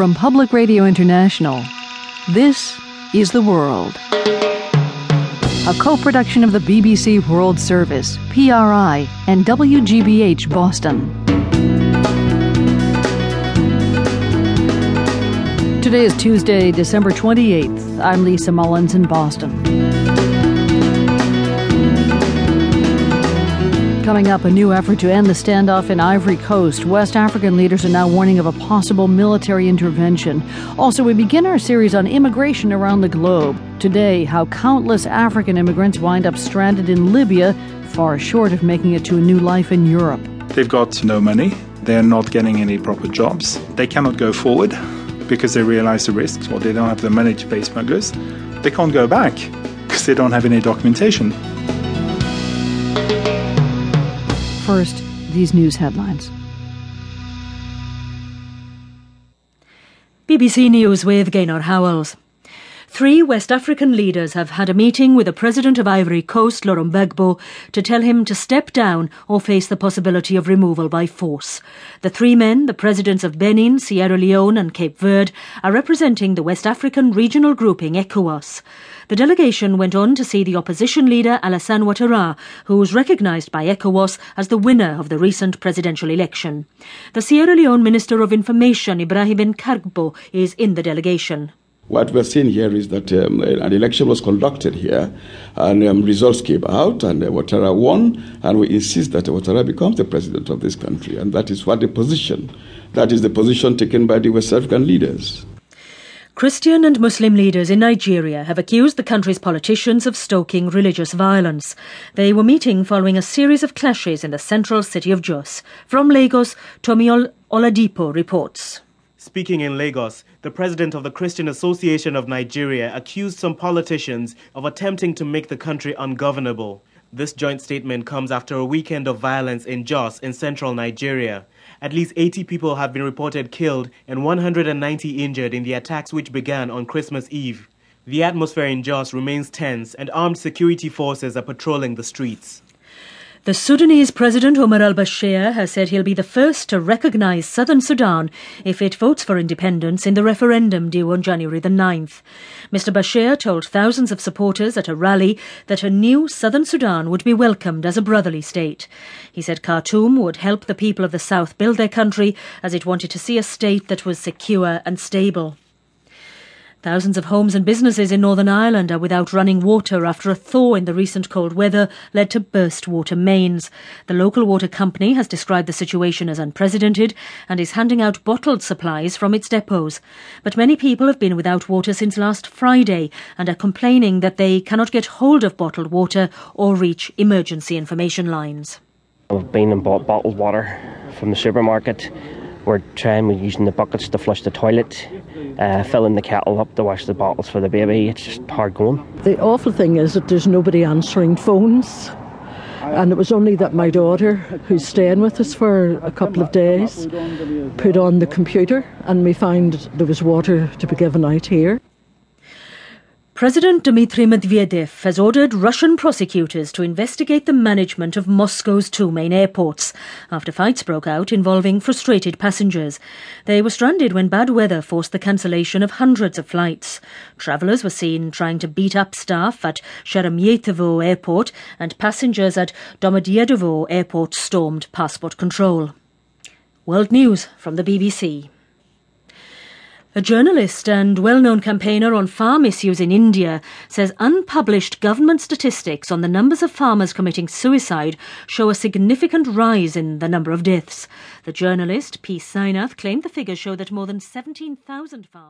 From Public Radio International, this is The World. A co production of the BBC World Service, PRI, and WGBH Boston. Today is Tuesday, December 28th. I'm Lisa Mullins in Boston. Coming up, a new effort to end the standoff in Ivory Coast. West African leaders are now warning of a possible military intervention. Also, we begin our series on immigration around the globe. Today, how countless African immigrants wind up stranded in Libya, far short of making it to a new life in Europe. They've got no money, they're not getting any proper jobs, they cannot go forward because they realize the risks or they don't have the money to pay smugglers. They can't go back because they don't have any documentation. First, these news headlines. BBC News with Gaynor Howells. Three West African leaders have had a meeting with the President of Ivory Coast, Laurent Gbagbo, to tell him to step down or face the possibility of removal by force. The three men, the presidents of Benin, Sierra Leone and Cape Verde, are representing the West African regional grouping ECOWAS. The delegation went on to see the opposition leader Alassane Ouattara, who was recognised by ECOWAS as the winner of the recent presidential election. The Sierra Leone Minister of Information, Ibrahim Kargbo, is in the delegation. What we're seeing here is that um, an election was conducted here, and um, results came out, and uh, Ouattara won, and we insist that Ouattara becomes the president of this country, and that is what the position, that is the position taken by the West African leaders. Christian and Muslim leaders in Nigeria have accused the country's politicians of stoking religious violence. They were meeting following a series of clashes in the central city of Jos. From Lagos, Tomi Oladipo reports. Speaking in Lagos, the president of the Christian Association of Nigeria accused some politicians of attempting to make the country ungovernable. This joint statement comes after a weekend of violence in Jos in central Nigeria. At least 80 people have been reported killed and 190 injured in the attacks which began on Christmas Eve. The atmosphere in Jos remains tense and armed security forces are patrolling the streets. The Sudanese President Omar al Bashir has said he'll be the first to recognize southern Sudan if it votes for independence in the referendum due on January the 9th. Mr Bashir told thousands of supporters at a rally that a new southern Sudan would be welcomed as a brotherly state. He said Khartoum would help the people of the south build their country as it wanted to see a state that was secure and stable. Thousands of homes and businesses in Northern Ireland are without running water after a thaw in the recent cold weather led to burst water mains. The local water company has described the situation as unprecedented and is handing out bottled supplies from its depots. But many people have been without water since last Friday and are complaining that they cannot get hold of bottled water or reach emergency information lines. I've been and bought bottled water from the supermarket. We're trying, we're using the buckets to flush the toilet uh, filling the kettle up to wash the bottles for the baby. It's just hard going. The awful thing is that there's nobody answering phones. And it was only that my daughter, who's staying with us for a couple of days, put on the computer and we found there was water to be given out here. President Dmitry Medvedev has ordered Russian prosecutors to investigate the management of Moscow's two main airports after fights broke out involving frustrated passengers. They were stranded when bad weather forced the cancellation of hundreds of flights. Travellers were seen trying to beat up staff at Sheremetyevo Airport and passengers at Domodedovo Airport stormed passport control. World News from the BBC. A journalist and well known campaigner on farm issues in India says unpublished government statistics on the numbers of farmers committing suicide show a significant rise in the number of deaths. The journalist, P. Sainath, claimed the figures show that more than 17,000 farmers.